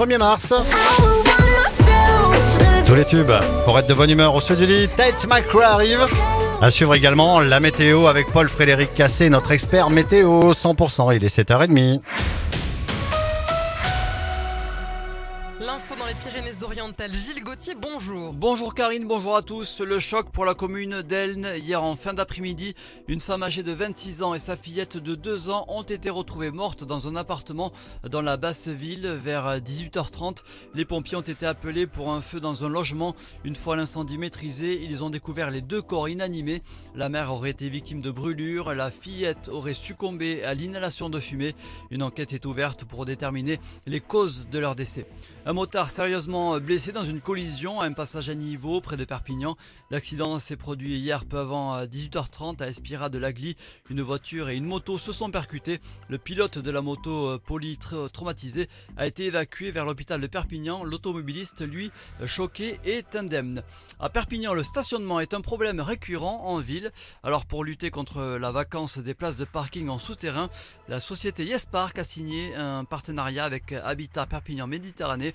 1er mars. Tous les tubes pour être de bonne humeur au sud du lit, Tate McRae arrive. À suivre également la météo avec Paul-Frédéric Cassé, notre expert météo 100%. Il est 7h30. L'info dans les Pyrénées-Orientales. Gilles Gauthier, bonjour. Bonjour Karine, bonjour à tous. Le choc pour la commune d'Elne. Hier en fin d'après-midi, une femme âgée de 26 ans et sa fillette de 2 ans ont été retrouvées mortes dans un appartement dans la basse ville vers 18h30. Les pompiers ont été appelés pour un feu dans un logement. Une fois l'incendie maîtrisé, ils ont découvert les deux corps inanimés. La mère aurait été victime de brûlures, la fillette aurait succombé à l'inhalation de fumée. Une enquête est ouverte pour déterminer les causes de leur décès. Un motard sérieusement blessé dans une collision à un passage à niveau près de Perpignan. L'accident s'est produit hier peu avant 18h30 à Espira de Lagly. Une voiture et une moto se sont percutées. Le pilote de la moto poly traumatisé a été évacué vers l'hôpital de Perpignan. L'automobiliste, lui, choqué, est indemne. À Perpignan, le stationnement est un problème récurrent en ville. Alors pour lutter contre la vacance des places de parking en souterrain, la société Yes Park a signé un partenariat avec Habitat Perpignan Méditerranée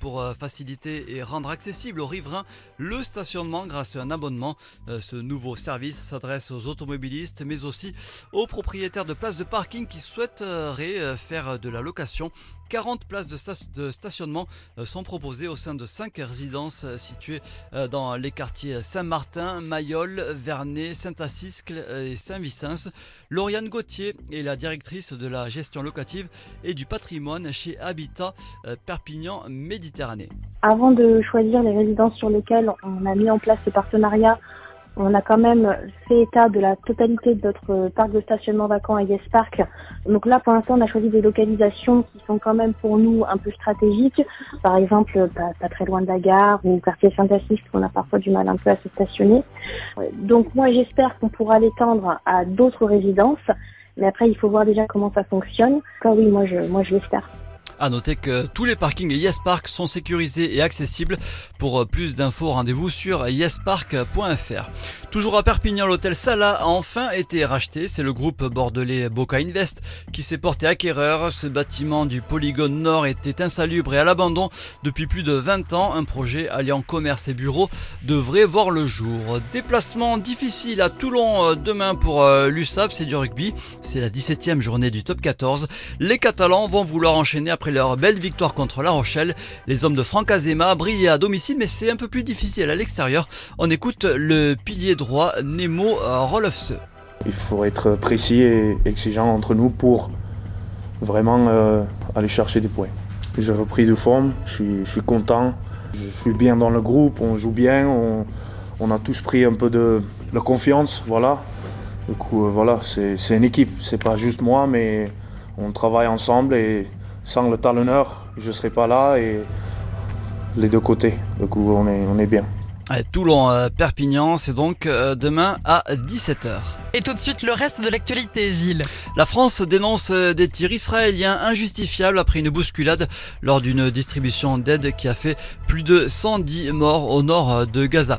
pour faciliter et rendre accessible aux riverains le stationnement grâce à un abonnement. Ce nouveau service s'adresse aux automobilistes mais aussi aux propriétaires de places de parking qui souhaiteraient faire de la location. 40 places de, stationnement sont proposées au sein de 5 résidences situées dans les quartiers Saint-Martin, Mayol, Vernet, Saint-Assiscle et Saint-Vicence. Lauriane Gauthier est la directrice de la gestion locative et du patrimoine chez Habitat Perpignan Méditerranée. Avant de choisir les résidences sur lesquelles on a mis en place ce partenariat, on a quand même fait état de la totalité de notre parc de stationnement vacant à Yes Park. Donc là, pour l'instant, on a choisi des localisations qui sont quand même pour nous un peu stratégiques. Par exemple, pas, très loin de la gare ou quartier Saint-Assist, on a parfois du mal un peu à se stationner. Donc moi, j'espère qu'on pourra l'étendre à d'autres résidences. Mais après, il faut voir déjà comment ça fonctionne. Enfin, oui, moi, je, moi, je l'espère. À noter que tous les parkings Yes Park sont sécurisés et accessibles. Pour plus d'infos, rendez-vous sur yespark.fr. Toujours à Perpignan, l'hôtel Sala a enfin été racheté. C'est le groupe bordelais Boca Invest qui s'est porté acquéreur. Ce bâtiment du polygone nord était insalubre et à l'abandon depuis plus de 20 ans. Un projet alliant commerce et bureau devrait voir le jour. Déplacement difficile à Toulon demain pour l'USAP, c'est du rugby. C'est la 17e journée du top 14. Les Catalans vont vouloir enchaîner après leur belle victoire contre La Rochelle. Les hommes de Franck Azema brillaient à domicile, mais c'est un peu plus difficile à l'extérieur. On écoute le pilier droit Nemo Rolofse. Il faut être précis et exigeant entre nous pour vraiment euh, aller chercher des points. J'ai repris de forme, je suis, content, je suis bien dans le groupe, on joue bien, on, a tous pris un peu de, confiance, voilà. Du coup, euh, voilà, c'est une équipe, c'est pas juste moi, mais on travaille ensemble et sans le talonneur, je ne serais pas là et les deux côtés. Du coup, on est bien. Toulon-Perpignan, c'est donc demain à 17h. Et tout de suite, le reste de l'actualité, Gilles. La France dénonce des tirs israéliens injustifiables après une bousculade lors d'une distribution d'aide qui a fait plus de 110 morts au nord de Gaza.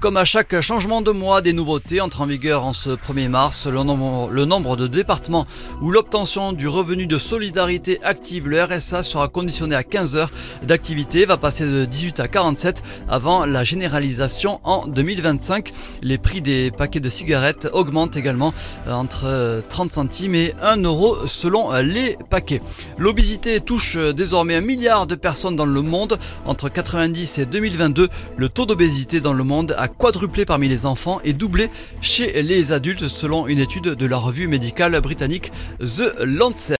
Comme à chaque changement de mois, des nouveautés entrent en vigueur en ce 1er mars. Le nombre, le nombre de départements où l'obtention du revenu de solidarité active, le RSA, sera conditionné à 15 heures d'activité va passer de 18 à 47 avant la généralisation en 2025. Les prix des paquets de cigarettes augmentent également entre 30 centimes et 1 euro selon les paquets. L'obésité touche désormais un milliard de personnes dans le monde. Entre 90 et 2022, le taux d'obésité dans le monde a quadruplé parmi les enfants et doublé chez les adultes selon une étude de la revue médicale britannique The Lancet.